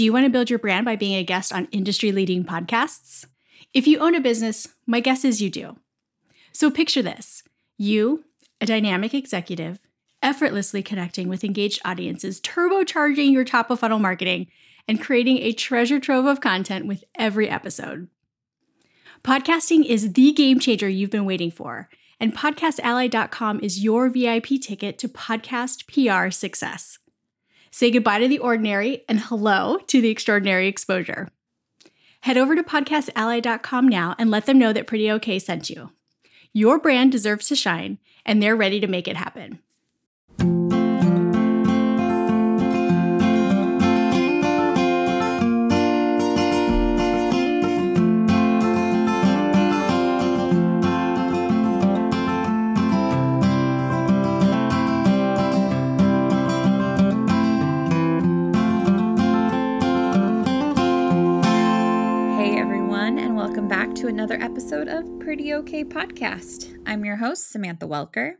Do you want to build your brand by being a guest on industry leading podcasts? If you own a business, my guess is you do. So picture this you, a dynamic executive, effortlessly connecting with engaged audiences, turbocharging your top of funnel marketing, and creating a treasure trove of content with every episode. Podcasting is the game changer you've been waiting for, and podcastally.com is your VIP ticket to podcast PR success. Say goodbye to the ordinary and hello to the extraordinary exposure. Head over to podcastally.com now and let them know that Pretty OK sent you. Your brand deserves to shine, and they're ready to make it happen. Another episode of Pretty Okay Podcast. I'm your host, Samantha Welker.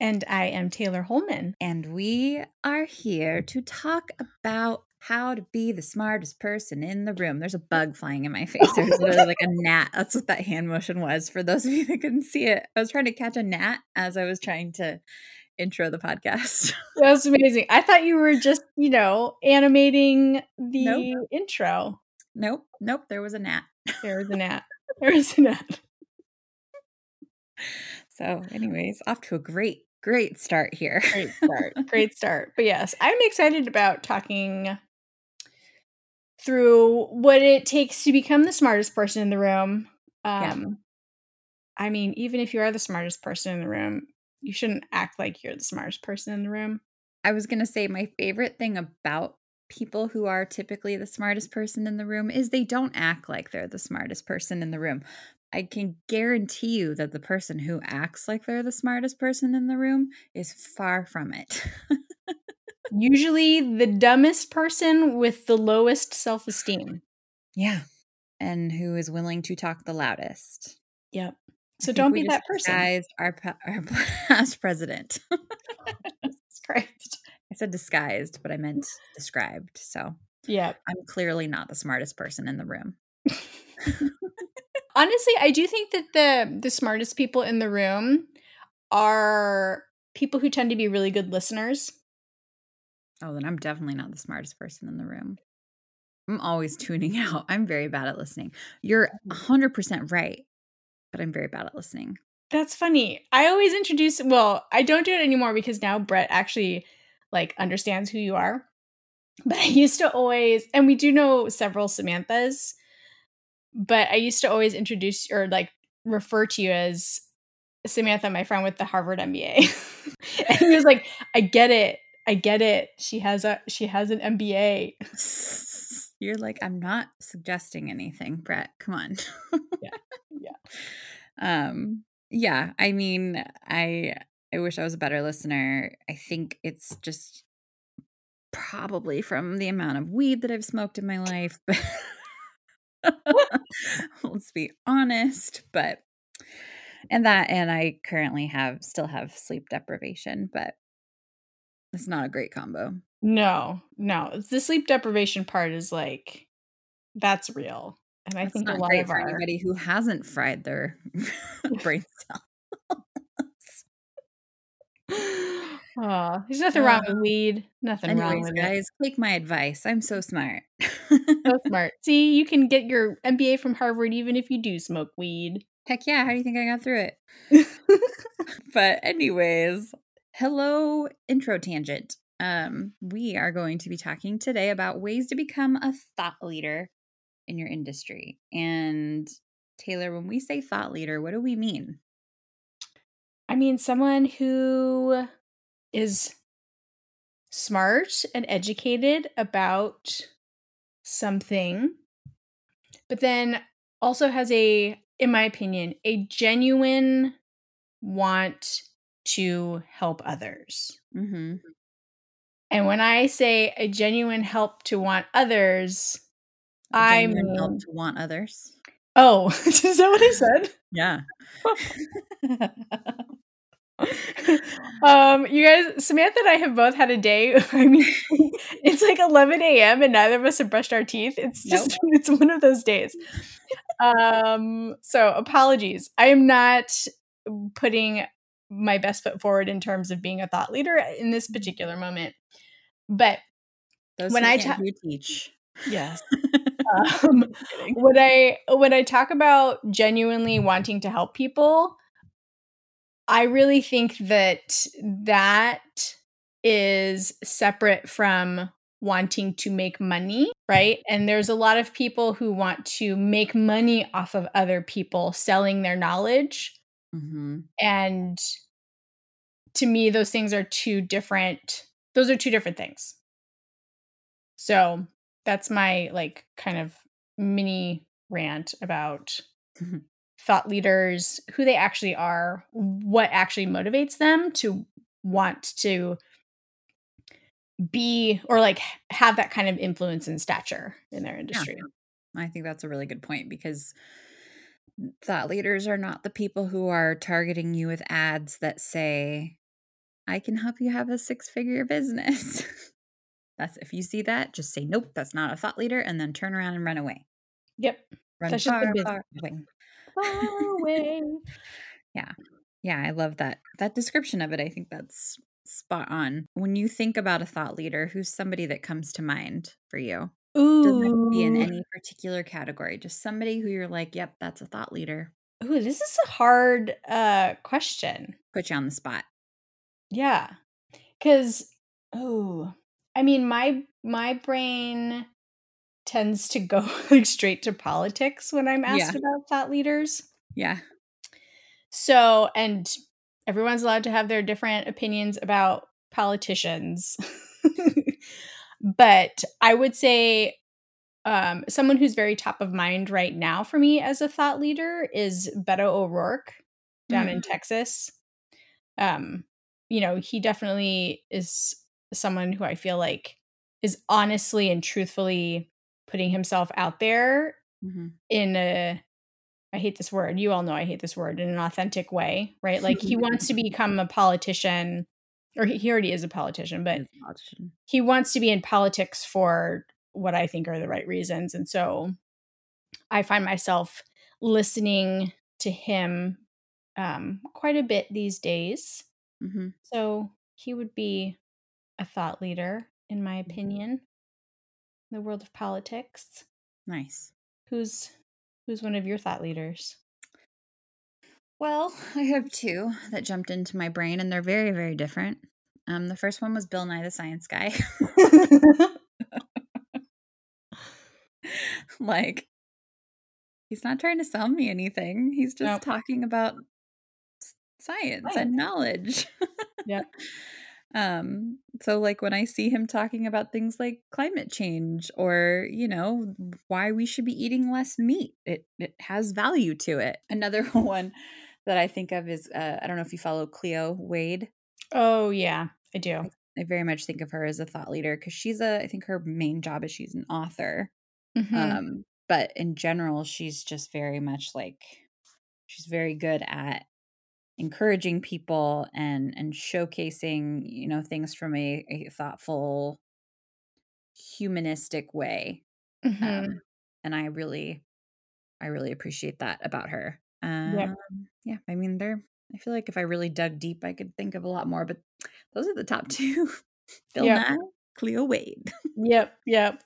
And I am Taylor Holman. And we are here to talk about how to be the smartest person in the room. There's a bug flying in my face. There's literally like a gnat. That's what that hand motion was for those of you that couldn't see it. I was trying to catch a gnat as I was trying to intro the podcast. That was amazing. I thought you were just, you know, animating the nope. intro. Nope. Nope. There was a gnat. There was a gnat. There is an ad. So, anyways, off to a great, great start here. Great start. great start. But yes, I'm excited about talking through what it takes to become the smartest person in the room. Um, yeah. I mean, even if you are the smartest person in the room, you shouldn't act like you're the smartest person in the room. I was going to say my favorite thing about people who are typically the smartest person in the room is they don't act like they're the smartest person in the room. I can guarantee you that the person who acts like they're the smartest person in the room is far from it. Usually the dumbest person with the lowest self esteem. Yeah. And who is willing to talk the loudest. Yep. So don't be that person. Guys, our, our past president. Christ. Said disguised, but I meant described. So yeah, I'm clearly not the smartest person in the room. Honestly, I do think that the the smartest people in the room are people who tend to be really good listeners. Oh, then I'm definitely not the smartest person in the room. I'm always tuning out. I'm very bad at listening. You're 100% mm. right, but I'm very bad at listening. That's funny. I always introduce, well, I don't do it anymore because now Brett actually like understands who you are. But I used to always, and we do know several Samanthas, but I used to always introduce or like refer to you as Samantha, my friend with the Harvard MBA. and he was like, I get it. I get it. She has a she has an MBA. You're like, I'm not suggesting anything, Brett. Come on. yeah. Yeah. Um, yeah. I mean, I I wish I was a better listener. I think it's just probably from the amount of weed that I've smoked in my life. Let's be honest, but and that and I currently have still have sleep deprivation, but it's not a great combo. No, no. The sleep deprivation part is like that's real. And I think a lot of for our... anybody who hasn't fried their brain cell. Oh, there's nothing uh, wrong with weed. Nothing anyways, wrong with guys. It. Take my advice. I'm so smart. so smart. See, you can get your MBA from Harvard even if you do smoke weed. Heck yeah! How do you think I got through it? but anyways, hello intro tangent. Um, we are going to be talking today about ways to become a thought leader in your industry. And Taylor, when we say thought leader, what do we mean? I mean, someone who is smart and educated about something, but then also has a, in my opinion, a genuine want to help others. Mm-hmm. And when I say a genuine help to want others, I mean help to want others. Oh, is that what I said? Yeah. um, you guys, Samantha and I have both had a day. I mean, it's like 11 a.m. and neither of us have brushed our teeth. It's just, nope. it's one of those days. Um, so apologies. I am not putting my best foot forward in terms of being a thought leader in this particular moment. But Those when I ta- teach, yes. um, when I when I talk about genuinely wanting to help people, I really think that that is separate from wanting to make money, right? And there's a lot of people who want to make money off of other people selling their knowledge. Mm-hmm. And to me, those things are two different, those are two different things. So that's my like kind of mini rant about thought leaders, who they actually are, what actually motivates them to want to be or like have that kind of influence and stature in their industry. Yeah. I think that's a really good point because thought leaders are not the people who are targeting you with ads that say, I can help you have a six figure business. that's if you see that, just say, nope, that's not a thought leader, and then turn around and run away. Yep. Run that's far, far away far away. yeah. Yeah, I love that. That description of it, I think that's spot on. When you think about a thought leader, who's somebody that comes to mind for you? Ooh. Doesn't be in any particular category. Just somebody who you're like, yep, that's a thought leader. Ooh, this is a hard uh question. Put you on the spot. Yeah. Cause oh, I mean my my brain tends to go like straight to politics when I'm asked yeah. about thought leaders. Yeah. So, and everyone's allowed to have their different opinions about politicians. but I would say um, someone who's very top of mind right now for me as a thought leader is Beto O'Rourke down mm. in Texas. Um, you know, he definitely is someone who I feel like is honestly and truthfully putting himself out there mm-hmm. in a I hate this word. You all know I hate this word in an authentic way, right? Like he wants to become a politician or he already is a politician, but a politician. he wants to be in politics for what I think are the right reasons. And so I find myself listening to him um, quite a bit these days. Mm-hmm. So he would be a thought leader, in my mm-hmm. opinion the world of politics. Nice. Who's who's one of your thought leaders? Well, I have two that jumped into my brain and they're very very different. Um the first one was Bill Nye the Science Guy. like he's not trying to sell me anything. He's just nope. talking about science, science. and knowledge. yeah. Um, so like when I see him talking about things like climate change or, you know, why we should be eating less meat, it it has value to it. Another one that I think of is uh, I don't know if you follow Cleo Wade. Oh yeah, I do. I, I very much think of her as a thought leader because she's a I think her main job is she's an author. Mm-hmm. Um, but in general, she's just very much like she's very good at encouraging people and and showcasing you know things from a, a thoughtful humanistic way mm-hmm. um, and i really i really appreciate that about her um, yep. yeah i mean there i feel like if i really dug deep i could think of a lot more but those are the top two bill yep. nye cleo wade yep yep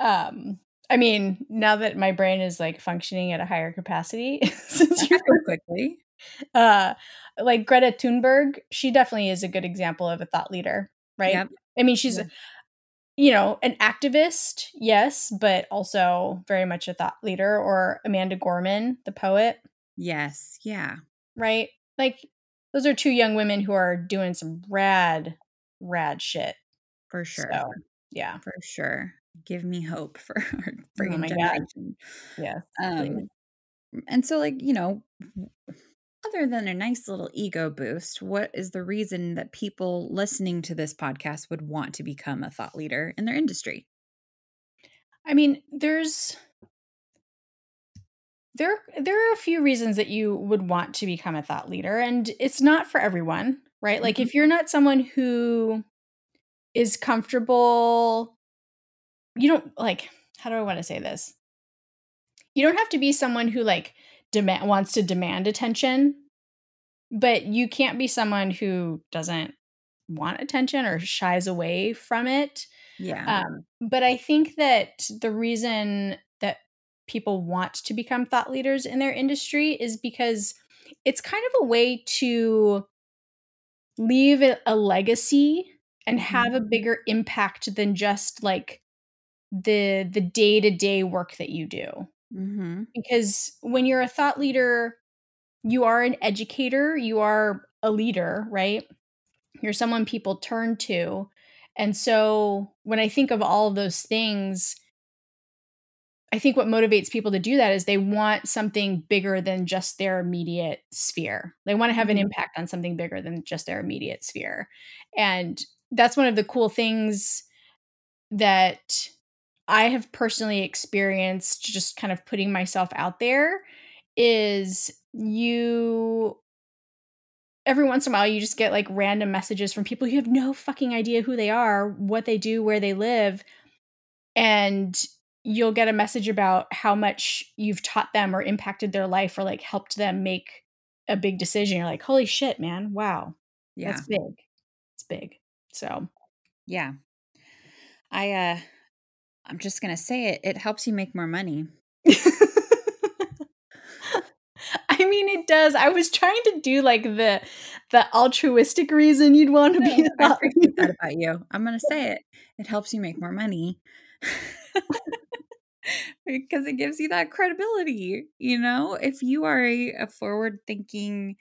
um I mean, now that my brain is like functioning at a higher capacity, since you quickly, uh like Greta Thunberg, she definitely is a good example of a thought leader, right? Yep. I mean, she's yeah. you know, an activist, yes, but also very much a thought leader or Amanda Gorman, the poet. Yes, yeah. Right? Like those are two young women who are doing some rad rad shit. For sure. So, yeah. For sure. Give me hope for our oh my generation. God. Yes. Um, and so like, you know, other than a nice little ego boost, what is the reason that people listening to this podcast would want to become a thought leader in their industry? I mean, there's there there are a few reasons that you would want to become a thought leader and it's not for everyone right like Mhm. if you're not someone who is comfortable you don't like how do i want to say this you don't have to be someone who like demand wants to demand attention but you can't be someone who doesn't want attention or shies away from it Yeah. um, but I think that the reason that people want to become thought leaders in their industry is because it's kind of a way to leave a, a legacy and have a bigger impact than just like the the day-to-day work that you do. Mm-hmm. Because when you're a thought leader, you are an educator, you are a leader, right? You're someone people turn to. And so when I think of all of those things, I think what motivates people to do that is they want something bigger than just their immediate sphere. They want to have an Mhm. impact on something bigger than just their immediate sphere. And that's one of the cool things that I have personally experienced just kind of putting myself out there is you every once in a while you just get like random messages from people you have no fucking idea who they are, what they do, where they live, and you'll get a message about how much you've taught them or impacted their life or like helped them make a big decision. You're like, "Holy shit, man. Wow. Yeah. That's big." It's big. So, Yeah. I uh I'm just going to say it it helps you make more money. I mean, it does. I was trying to do like the the altruistic reason you'd want to be No, a I appreciate that about you. I'm going to say it. It helps you make more money. because it gives you that credibility, you know? If you are a, a forward-thinking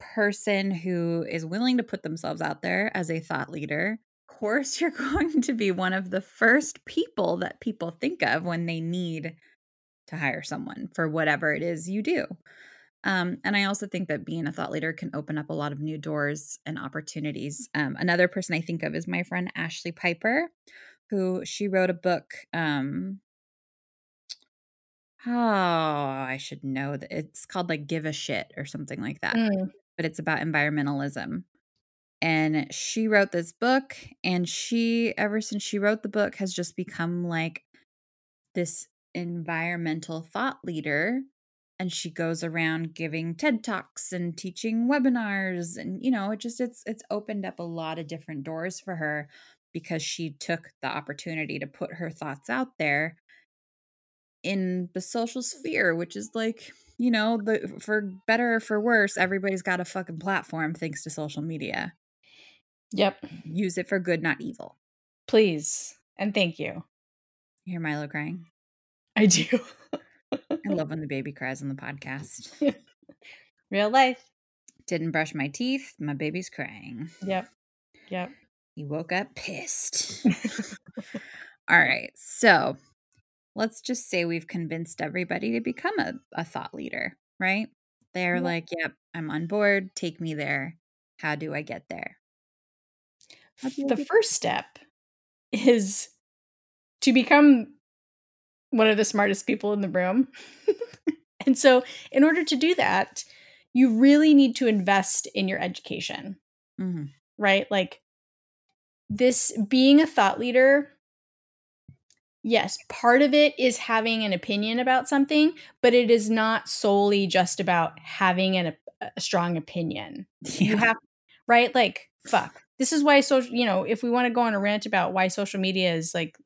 person who is willing to put themselves out there as a thought leader, course you're going to be one of the first people that people think of when they need to hire someone for whatever it is you do. Um, and I also think that being a thought leader can open up a lot of new doors and opportunities. Um, another person I think of is my friend Ashlee Piper, who she wrote a book. Um, oh, I should know that it's called like Give a Shit or something like that, Mm, but it's about environmentalism. And she wrote this book, and she, ever since she wrote the book, has just become like this environmental thought leader and she goes around giving TED Talks and teaching webinars and you know it just it's it's opened up a lot of different doors for her because she took the opportunity to put her thoughts out there in the social sphere which is like you know the for better or for worse everybody's got a fucking platform thanks to social media yep. use it for good not evil Please. And thank you. you hear Milo crying I do. I love when the baby cries on the podcast Real life. didn't brush my teeth my baby's crying Yep. Yep. He woke up pissed. All right. So let's just say we've convinced everybody to become a, a thought leader, right? They're Yeah. like, yep, I'm on board. Take me there. How do I get there? How do I the first step is to become one of the smartest people in the room. and so, in order to do that, you really need to invest in your education, Mhm. right? Like this being a thought leader, yes, part of it is having an opinion about something, but it is not solely just about having an, a strong opinion. You have right? Like, fuck. This is why social, you know, if we want to go on a rant about why social media is like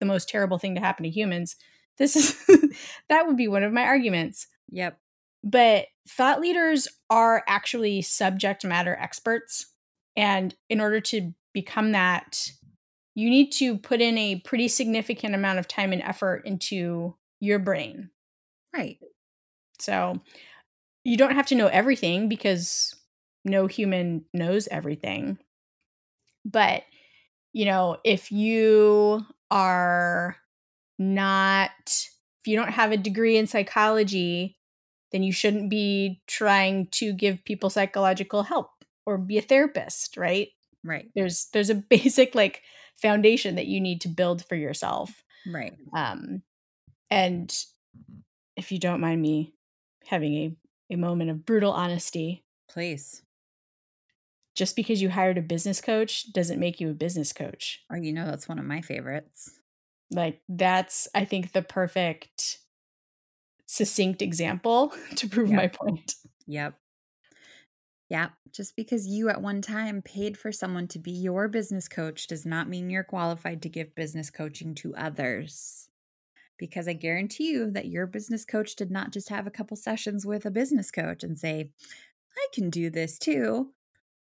the most terrible thing to happen to humans, this is that would be one of my arguments. Yep. But thought leaders are actually subject matter experts. And in order to become that, you need to put in a pretty significant amount of time and effort into your brain. Right. So you don't have to know everything because no human knows everything. But, you know, if you are not, if you don't have a degree in psychology, then you shouldn't be trying to give people psychological help or be a therapist, right? Right. There's there's a basic like foundation that you need to build for yourself Right. um and if you don't mind me having a, a moment of brutal honesty. Please. Just because you hired a business coach doesn't make you a business coach. Oh, you know, that's one of my favorites. Like, that's, I think, the perfect, succinct example to prove Yep. my point. Yep. Yeah. Just because you at one time paid for someone to be your business coach does not mean you're qualified to give business coaching to others. Because I guarantee you that your business coach did not just have a couple sessions with a business coach and say, I can do this too.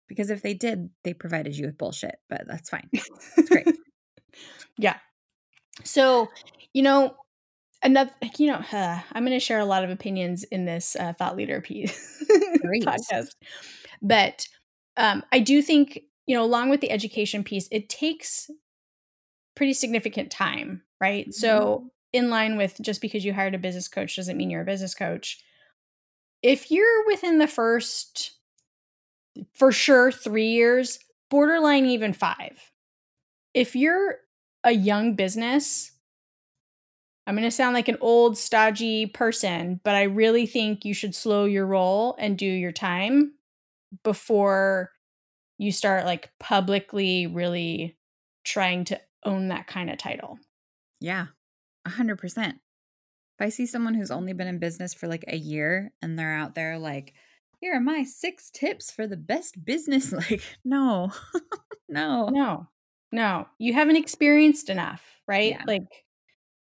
Because if they did, they provided you with bullshit, but that's fine. It's great. yeah. So, you know, another, you know, uh, I'm going to share a lot of opinions in this uh, thought leader piece podcast, but um, I do think, you know, along with the education piece, it takes pretty significant time, right? Mm-hmm. So, in line with just because you hired a business coach doesn't mean you're a business coach. If you're within the first, for sure, three years, borderline even five, if you're a young business, I'm going to sound like an old, stodgy person, but I really think you should slow your roll and do your time before you start like publicly really trying to own that kind of title. Yeah, a hundred percent. If I see someone who's only been in business for like a year and they're out there like, here are my six tips for the best business, like, no, no. No, no, you haven't experienced enough, right? Yeah. Like,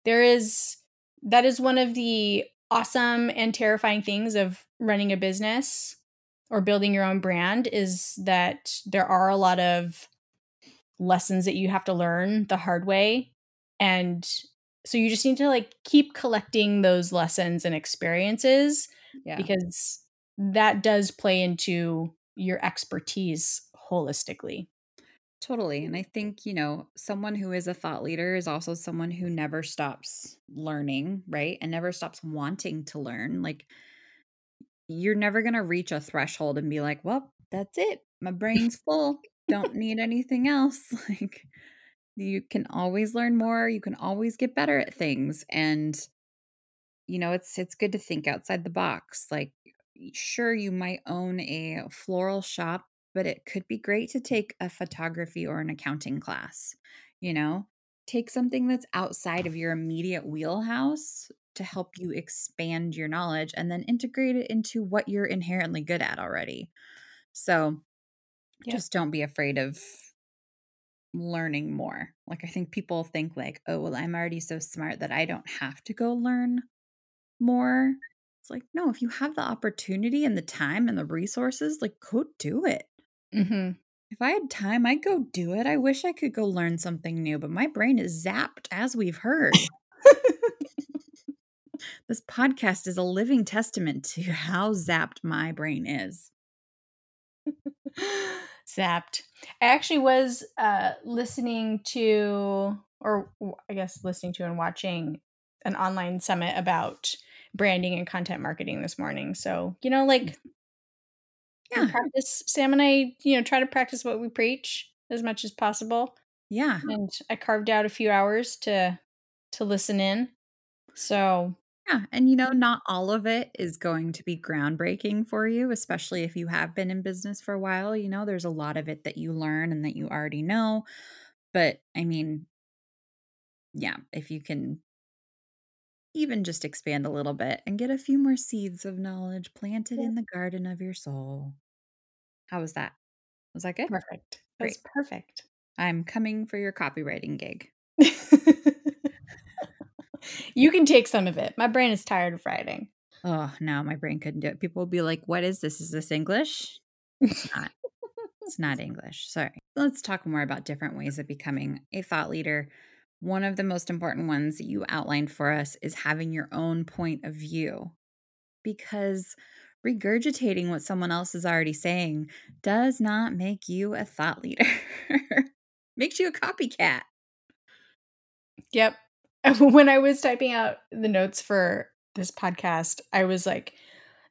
there is that is one of the awesome and terrifying things of running a business or building your own brand is that there are a lot of lessons that you have to learn the hard way and so you just need to like keep collecting those lessons and experiences Yeah. because that does play into your expertise holistically Totally. And I think, you know, someone who is a thought leader is also someone who never stops learning, right? And never stops wanting to learn. Like, you're never going to reach a threshold and be like, well, that's it. My brain's full. Don't need anything else. Like, you can always learn more. You can always get better at things. And, you know, it's it's good to think outside the box. Like, sure, you might own a floral shop but it could be great to take a photography or an accounting class. You know, take something that's outside of your immediate wheelhouse to help you expand your knowledge and then integrate it into what you're inherently good at already. So Yep. just don't be afraid of learning more. Like, I think people think, like, oh, well, I'm already so smart that I don't have to go learn more. It's like, no, if you have the opportunity and the time and the resources, like, go do it. mm-hmm. If I had time, I'd go do it. I wish I could go learn something new, but my brain is zapped, as we've heard. this podcast is a living testament to how zapped my brain is. zapped. I actually was uh, listening to, or I guess listening to and watching an online summit about branding and content marketing this morning. So, you know, like mm. Yeah. practice, Sam and I, you know, try to practice what we preach as much as possible. Yeah. And I carved out a few hours to to listen in. So, Yeah. And you know, not all of it is going to be groundbreaking for you, especially if you have been in business for a while. You know, there's a lot of it that you learn and that you already know. But I mean, yeah, if you can even just expand a little bit and get a few more seeds of knowledge planted in the garden of your soul. How was that? Was that good? perfect. That's perfect. I'm coming for your copywriting gig. you can take some of it. My brain is tired of writing. Oh, no, my brain couldn't do it. People will be like, what is this? Is this English? It's not. It's not English. Sorry. Let's talk more about different ways of becoming a thought leader. One of the most important ones that you outlined for us is having your own point of view. Because regurgitating what someone else is already saying does not make you a thought leader. Makes you a copycat. Yep. When I was typing out the notes for this podcast, I was like,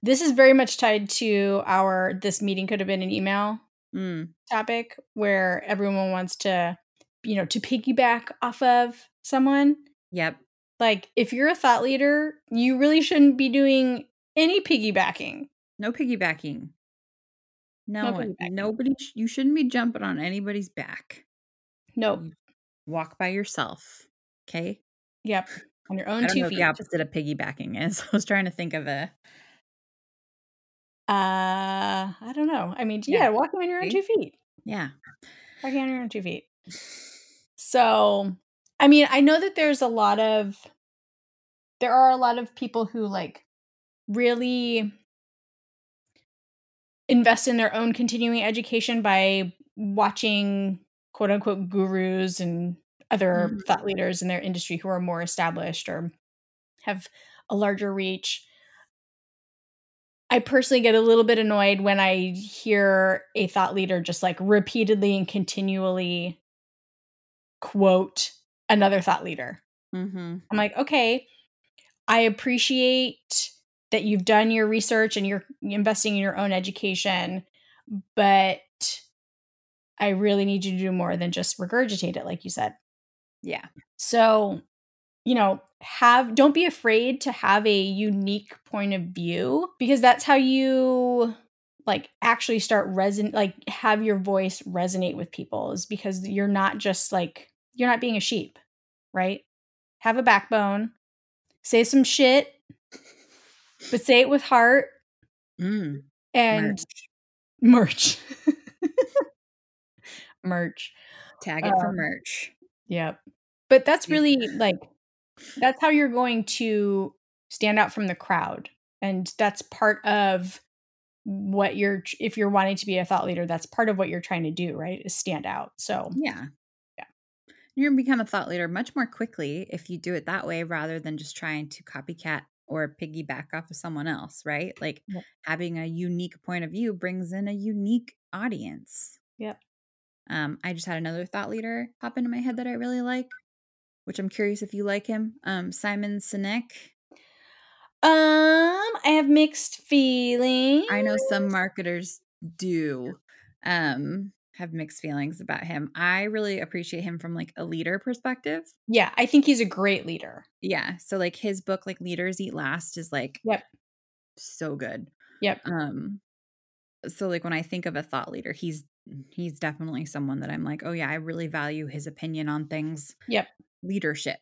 this is very much tied to our this meeting could have been an email Mm, topic where everyone wants to, you know, to piggyback off of someone. yep. Like, if you're a thought leader, you really shouldn't be doing any piggybacking. No piggybacking. No, No piggybacking. nobody. sh- You shouldn't be jumping on anybody's back. Nope. Walk by yourself. Okay. Yep. On your I own don't two know what feet. the opposite of piggybacking is. I was trying to think of a. Uh, I don't know. I mean, Yeah. yeah, walking on your own two feet. Yeah. Walking on your own two feet. So, I mean, I know that there's a lot of there are a lot of people who like really invest in their own continuing education by watching quote unquote gurus and other Mhm. thought leaders in their industry who are more established or have a larger reach. I personally get a little bit annoyed when I hear a thought leader just like repeatedly and continually quote another thought leader. Mm-hmm. I'm like, okay, I appreciate that you've done your research and you're investing in your own education, but I really need you to do more than just regurgitate it, like you said. Yeah. So, you know, have don't be afraid to have a unique point of view because that's how you like actually start reson like have your voice resonate with people is because you're not just like you're not being a sheep, right? Have a backbone, say some shit, but say it with heart Mm. and Merch. merch. merch. Tag it for Um, merch. Yep. But that's really like that's how you're going to stand out from the crowd. And that's part of what you're if you're wanting to be a thought leader, that's part of what you're trying to do, right? Is stand out. So, Yeah. Yeah. You're gonna become a thought leader much more quickly if you do it that way rather than just trying to copycat or piggyback off of someone else, right? Like Yep. having a unique point of view brings in a unique audience. Yep. Um, I just had another thought leader pop into my head that I really like, which I'm curious if you like him. Um, Simon Sinek. Um I have mixed feelings. I know some marketers do um have mixed feelings about him. I really appreciate him from like a leader perspective. Yeah, I think he's a great leader. Yeah. So like his book, like Leaders Eat Last, is like Yep. so good. Yep. Um so like when I think of a thought leader, he's he's definitely someone that I'm like, oh yeah, I really value his opinion on things. Yep. Leadership.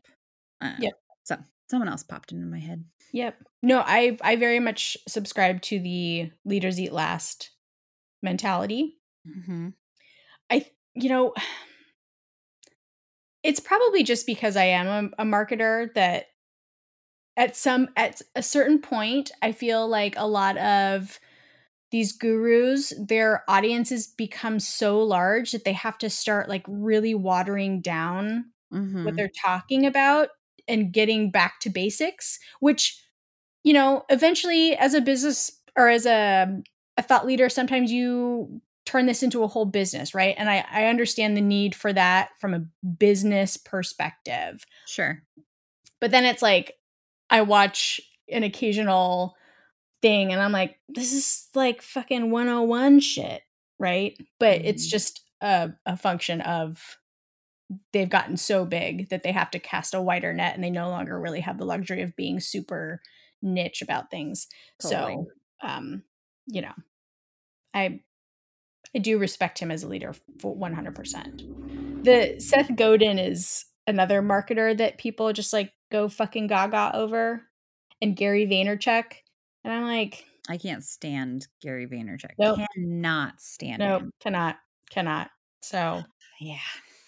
Uh, Yep. So someone else popped into my head. Yep. No, I I very much subscribe to the leaders eat last mentality. Mm-hmm. I you know it's probably just because I am a, a marketer that at some at a certain point I feel like a lot of these gurus their audiences become so large that they have to start like really watering down Mm-hmm. what they're talking about and getting back to basics which you know eventually as a business or as a, a thought leader sometimes you turn this into a whole business right and I, I understand the need for that from a business perspective Sure. but then it's like i watch an occasional thing and i'm like this is like fucking 101 shit right but it's Mhm. just a, a function of they've gotten so big that they have to cast a wider net and they no longer really have the luxury of being super niche about things Totally. so um you know i i do respect him as a leader for 100% the seth godin is another marketer that people just like go fucking gaga over and gary vaynerchuk and i'm like I can't stand Gary Vaynerchuk. Nope. Cannot stand nope him. cannot cannot so Yeah.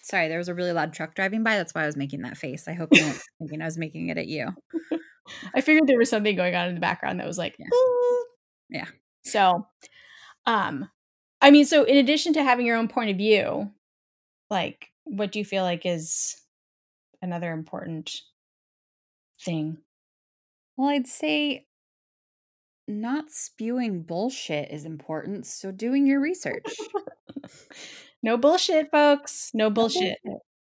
Sorry, there was a really loud truck driving by. That's why I was making that face. I hope you weren't thinking I was making it at you. I figured there was something going on in the background that was like, Yeah. "Ooh." Yeah. So, um, I mean, so in addition to having your own point of view, like, what do you feel like is another important thing? Well, I'd say not spewing bullshit is important. So doing your research. no bullshit, folks. No bullshit.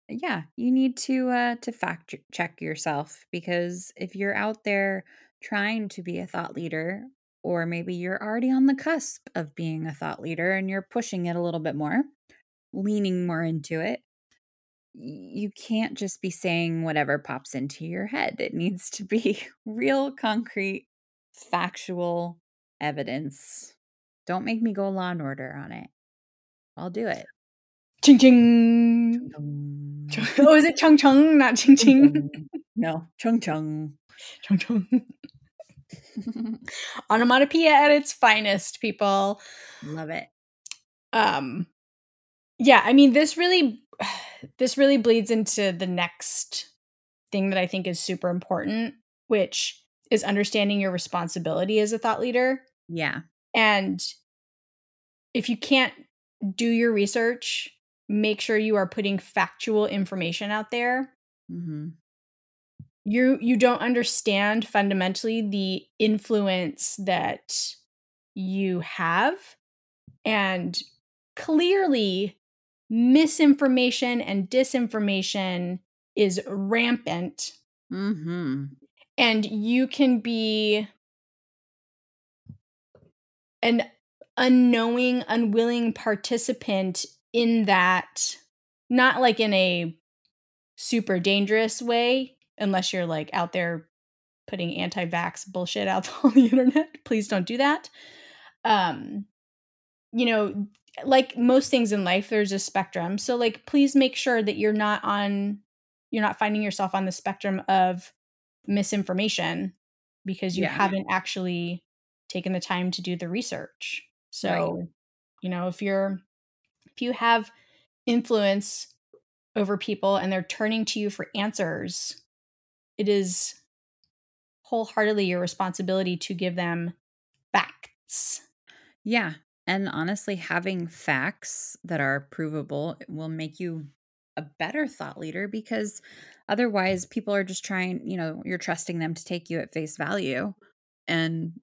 Yeah, you need to uh to fact check yourself because if you're out there trying to be a thought leader or maybe you're already on the cusp of being a thought leader and you're pushing it a little bit more, leaning more into it, you can't just be saying whatever pops into your head. It needs to be real, concrete, factual evidence. Don't make me go law and order on it. I'll do it. Ching ching. oh, is it chung chung, not ching ching? No, chung chung. Chung chung. Onomatopoeia at its finest, people. Love it. Um yeah, I mean this really this really bleeds into the next thing that I think is super important, which is understanding your responsibility as a thought leader. Yeah. And if you can't do your research, make sure you are putting factual information out there. Mm-hmm. You you don't understand fundamentally the influence that you have, and clearly misinformation and disinformation is rampant. Mm-hmm. And you can be an unknowing, unwilling participant in that, not like in a super dangerous way, unless you're like out there putting anti vax bullshit out on the internet. Please don't do that. Um, you know, like most things in life, there's a spectrum. So, like, please make sure that you're not on, you're not finding yourself on the spectrum of misinformation because you yeah. haven't actually taken the time to do the research. So, right. you know, if you're, if you have influence over people and they're turning to you for answers, it is wholeheartedly your responsibility to give them facts. Yeah. And honestly, having facts that are provable will make you a better thought leader because otherwise people are just trying, you know, you're trusting them to take you at face value. And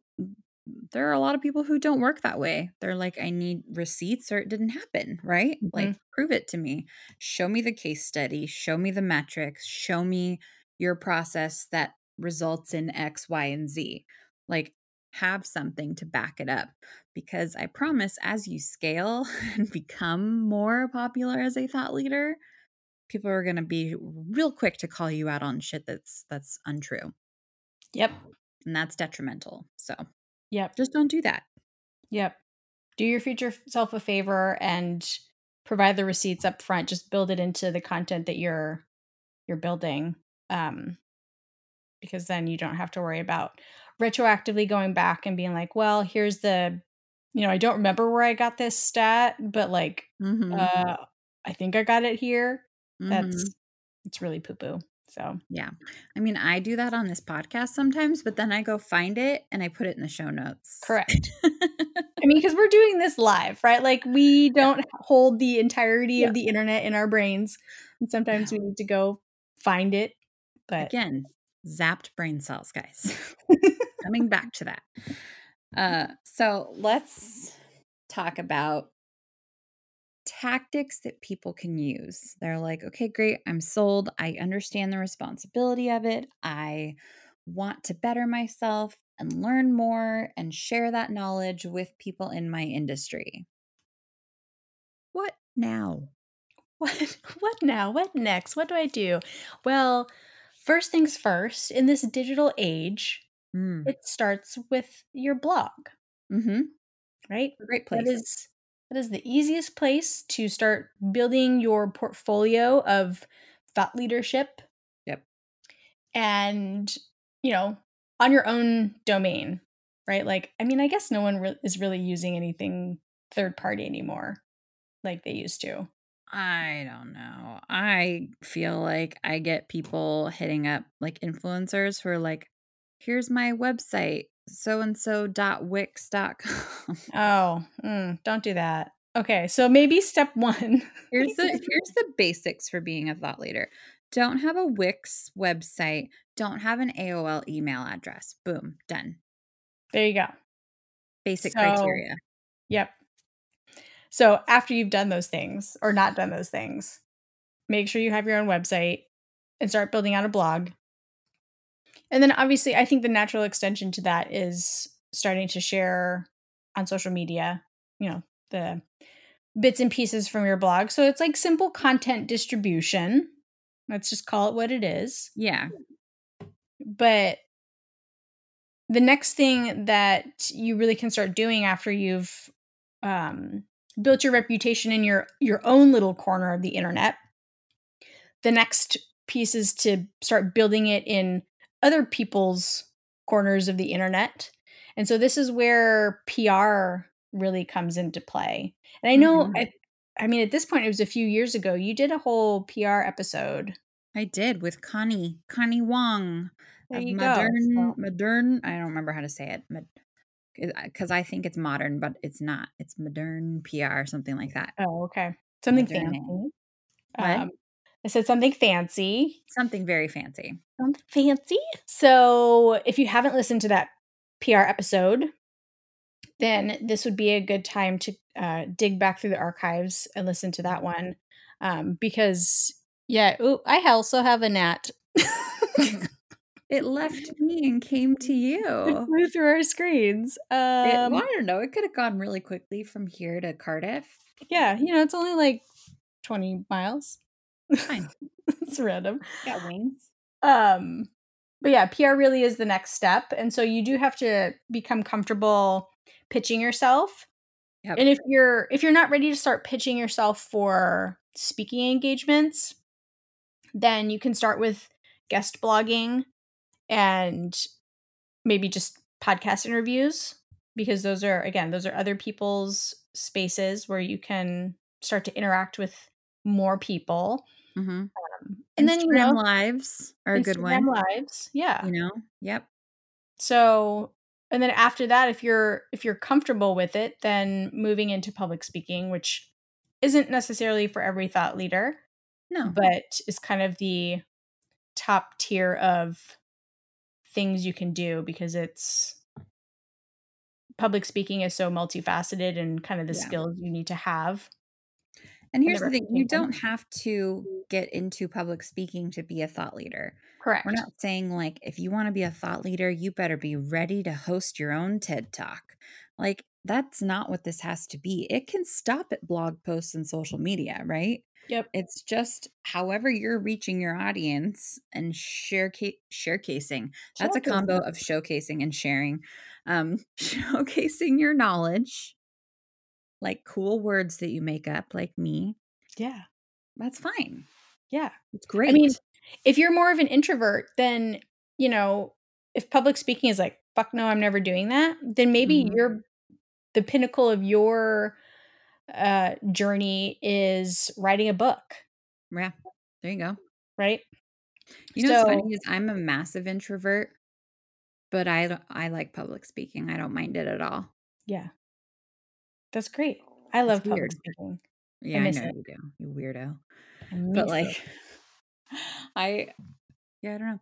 there are a lot of people who don't work that way. They're like, I need receipts or it didn't happen, right? Mm-hmm. Like, prove it to me. Show me the case study, show me the metrics, show me your process that results in X, Y, and Z. Like, have something to back it up because I promise as you scale and become more popular as a thought leader, people are going to be real quick to call you out on shit that's that's untrue. Yep. And that's detrimental. So, yep. Just don't do that. Yep. Do your future self a favor and provide the receipts up front. Just build it into the content that you're you're building. Um because then you don't have to worry about retroactively going back and being like, well, here's the, you know, I don't remember where I got this stat, but like, mm-hmm. uh, I think I got it here. Mm-hmm. That's, it's really poo poo. So, yeah. I mean, I do that on this podcast sometimes, but then I go find it and I put it in the show notes. Correct. I mean, because we're doing this live, right? Like, we don't hold the entirety yeah. of the internet in our brains. And sometimes we need to go find it. But again, zapped brain cells, guys. Coming back to that. Uh, so let's talk about tactics that people can use. They're like, okay, great, I'm sold. I understand the responsibility of it. I want to better myself and learn more and share that knowledge with people in my industry. What now? What what now? What next? What do I do? Well, first things first, in this digital age, mm. it starts with your blog. Mm-hmm. Right? great place. That is that is the easiest place to start building your portfolio of thought leadership. Yep. And, you know, on your own domain, right? Like, I mean, I guess no one re- is really using anything third party anymore like they used to. I don't know. I feel like I get people hitting up like influencers who are like, here's my website, so and so dot wix dot com. Oh, mm, don't do that. Okay, so maybe step one. here's the here's the basics for being a thought leader. Don't have a Wix website. Don't have an AOL email address. Boom, done. There you go. Basic so, criteria. Yep. So after you've done those things or not done those things, make sure you have your own website and start building out a blog. And then obviously, I think the natural extension to that is starting to share on social media, you know, the bits and pieces from your blog. So it's like simple content distribution. Let's just call it what it is. Yeah. But the next thing that you really can start doing after you've um, built your reputation in your your own little corner of the internet, the next piece is to start building it in other people's corners of the internet. And so this is where PR really comes into play. And I know Mhm. I I mean at this point it was a few years ago. You did a whole PR episode. I did with Connie, Connie Wong There you go. Modern, So- Modern. I don't remember how to say it. Because I think it's modern, but it's not. It's modern PR, something like that. Oh, okay. Something Modern fancy. Um, I said something fancy. Something very fancy. Something fancy. So if you haven't listened to that PR episode, then this would be a good time to uh, dig back through the archives and listen to that one. Um, because, yeah, ooh, I also have a gnat. It left me and came to It you. flew through our screens. It, Um, well, I don't know. It could have gone really quickly from here to Cardiff. yeah, you know, it's only like 20 miles. Fine. it's random. Got wings. Um, but yeah, PR really is the next step. And so you do have to become comfortable pitching yourself. Yep. And if you're if you're not ready to start pitching yourself for speaking engagements, then you can start with guest blogging and maybe just podcast interviews because those are again, those are other people's spaces where you can start to interact with more people. Mm-hmm. Um, And and then you know, lives are a good Instagram one. lives. Yeah. You know. Yep. So, and then after that if you're if you're comfortable with it, then moving into public speaking, which isn't necessarily for every thought leader, No. but is kind of the top tier of things you can do because it's public speaking is so multifaceted and kind of the Yeah. skills you need to have. And here's the thing: you don't have to get into public speaking to be a thought leader. Correct. We're not saying like if you want to be a thought leader, you better be ready to host your own TED Talk. Like that's not what this has to be. It can stop at blog posts and social media, right? Yep. It's just however you're reaching your audience and share ca- sharecasing. That's a combo of showcasing and sharing. Um, showcasing your knowledge, like cool words that you make up, like me. Yeah. That's fine. Yeah. It's great. I mean, if you're more of an introvert, then, you know, if public speaking is like, fuck no, I'm never doing that, then maybe Mhm. you're the pinnacle of your uh journey is writing a book, yeah, there you go. right? You know what's funny is I'm a massive introvert, but I I like public speaking. I don't mind it at all. Yeah. That's great. I love public weird. speaking. Yeah, I, miss know it. you do, you weirdo. But like, it. I yeah, I don't know.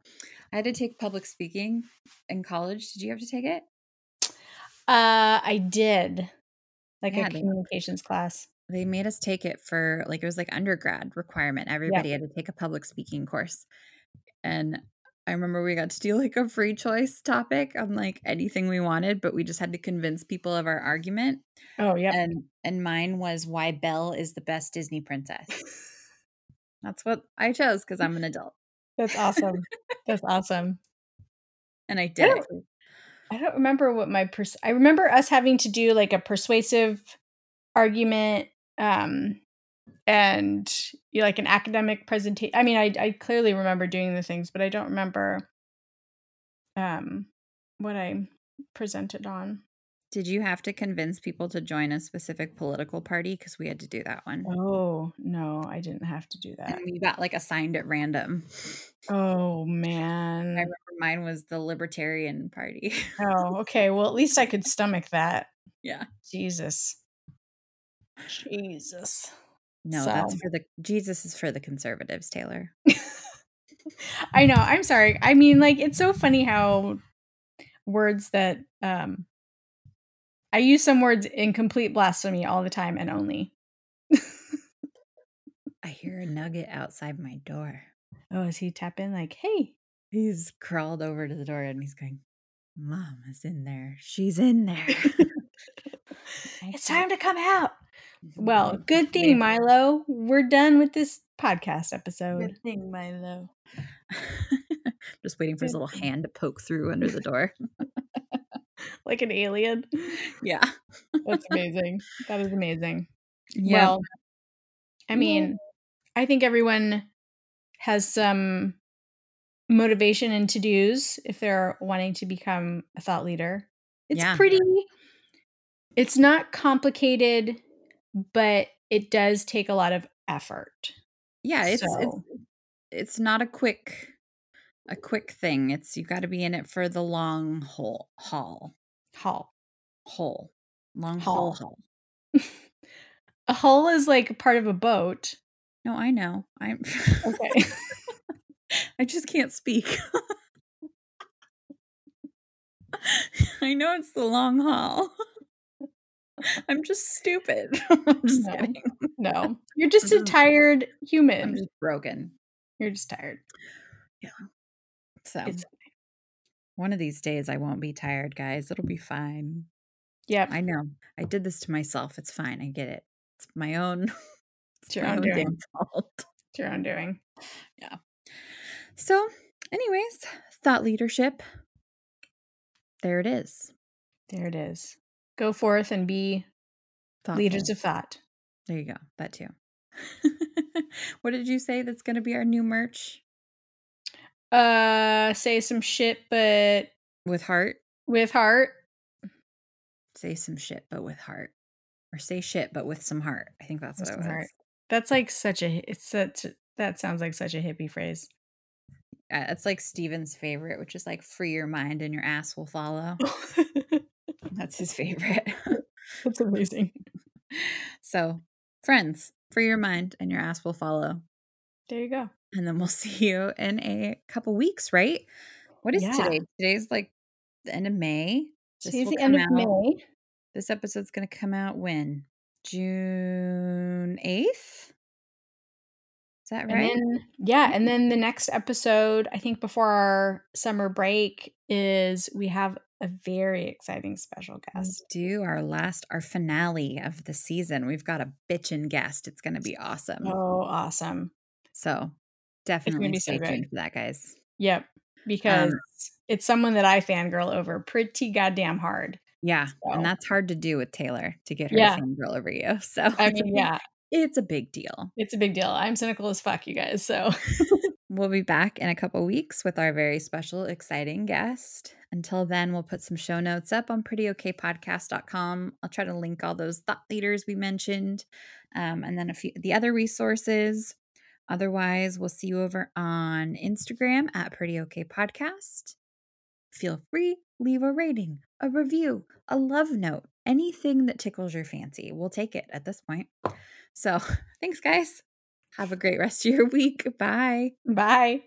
I had to take public speaking in college. Did you have to take it? uh I did like Yeah, a they- communications class. They made us take it for like it was like undergrad requirement. Everybody had to take a public speaking course. And I remember we got to do like a free choice topic on like anything we wanted, but we just had to convince people of our argument. Oh, yeah. And and mine was why Belle is the best Disney princess. That's what I chose because I'm an adult. That's awesome. That's awesome. And I did it. don't- I don't remember what my pers- I remember us having to do like a persuasive argument um and you know, like an academic presentation. I mean, I I clearly remember doing the things, but I don't remember um what I presented on. Did you have to convince people to join a specific political party? Because we had to do that one. Oh, no, I didn't have to do that. And we got like assigned at random. Oh man. I remember mine was the Libertarian Party. Oh, okay. Well, at least I could stomach that. yeah. Jesus. Jesus. No, that's for the Jesus is for the conservatives, Taylor. I know. I'm sorry. I mean, like, it's so funny how words that um I use some words in complete blasphemy all the time and only. I hear a nugget outside my door. Oh, is he tapping like, hey? He's crawled over to the door and he's going, Mom is in there. She's in there. It's time to come out. Mm-hmm. Well, good thing, Milo. We're done with this podcast episode. Good thing, Milo. Just waiting for his little hand to poke through under the door. like an alien. Yeah. That's amazing. That is amazing. Yeah. Well, I mean, I think everyone has some motivation and to dos if they're wanting to become a thought leader. It's Yeah. pretty, it's not complicated, but it does take a lot of effort. yeah, it's, it's So- it's not a quick a quick thing. It's you got to be in it for the long haul haul Hull. hole long Haul. haul haul. A hull is like part of a boat. No, I know. I'm Okay. I just can't speak. I know it's the long haul. I'm just stupid. I'm just No. kidding. no, you're just a tired I'm human. just broken. You're just tired. Yeah. So It's one of these days I won't be tired, guys. It'll be fine. Yeah. I know. I did this to myself. It's fine. I get it. It's my own. It's your own doing. fault. It's your own doing. Yeah. So, anyways, thought leadership. There it is. There it is. Go forth and be leaders of thought. There you go. That too. what did you say that's going to be our new merch? Uh, say some shit, but With heart? with heart. Say some shit, but with heart. Or say shit, but with some heart. I think that's With what it was. heart. That's like such a. It's such. That sounds like such a hippie phrase. Uh, it's like Steven's favorite, which is like free your mind and your ass will follow. That's his favorite. That's amazing. so, friends, free your mind and your ass will follow. There you go. And then we'll see you in a couple weeks, right? What is Yeah. today? Today's like the end of May. This Today's the end of out- May. This episode's going to come out when? June 8th? Is that And right? then, yeah, and mm-hmm. then the next episode, I think before our summer break, is we have a very exciting special we guest. do our last, our finale of the season. We've got a bitchin' guest. It's going to be awesome. Oh, awesome. So definitely be so stay good. for that, guys. Yep. Because Um, it's someone that I fangirl over pretty goddamn hard. Yeah. So- And that's hard to do with Taylor to get her Yeah. to fangirl over you. So I mean, yeah, it's a big deal. it's a big deal. I'm cynical as fuck, you guys. So We'll be back in a couple weeks with our very special, exciting guest. Until then, we'll put some show notes up on prettyokpodcast.com. I'll try to link all those thought leaders we mentioned um, and then a few the other resources. Otherwise, we'll see you over on Instagram at Pretty Okay Podcast. Feel free, leave a rating, a review, a love note, anything that tickles your fancy. We'll take it at this point. So, thanks, guys. Have a great rest of your week. Bye. bye.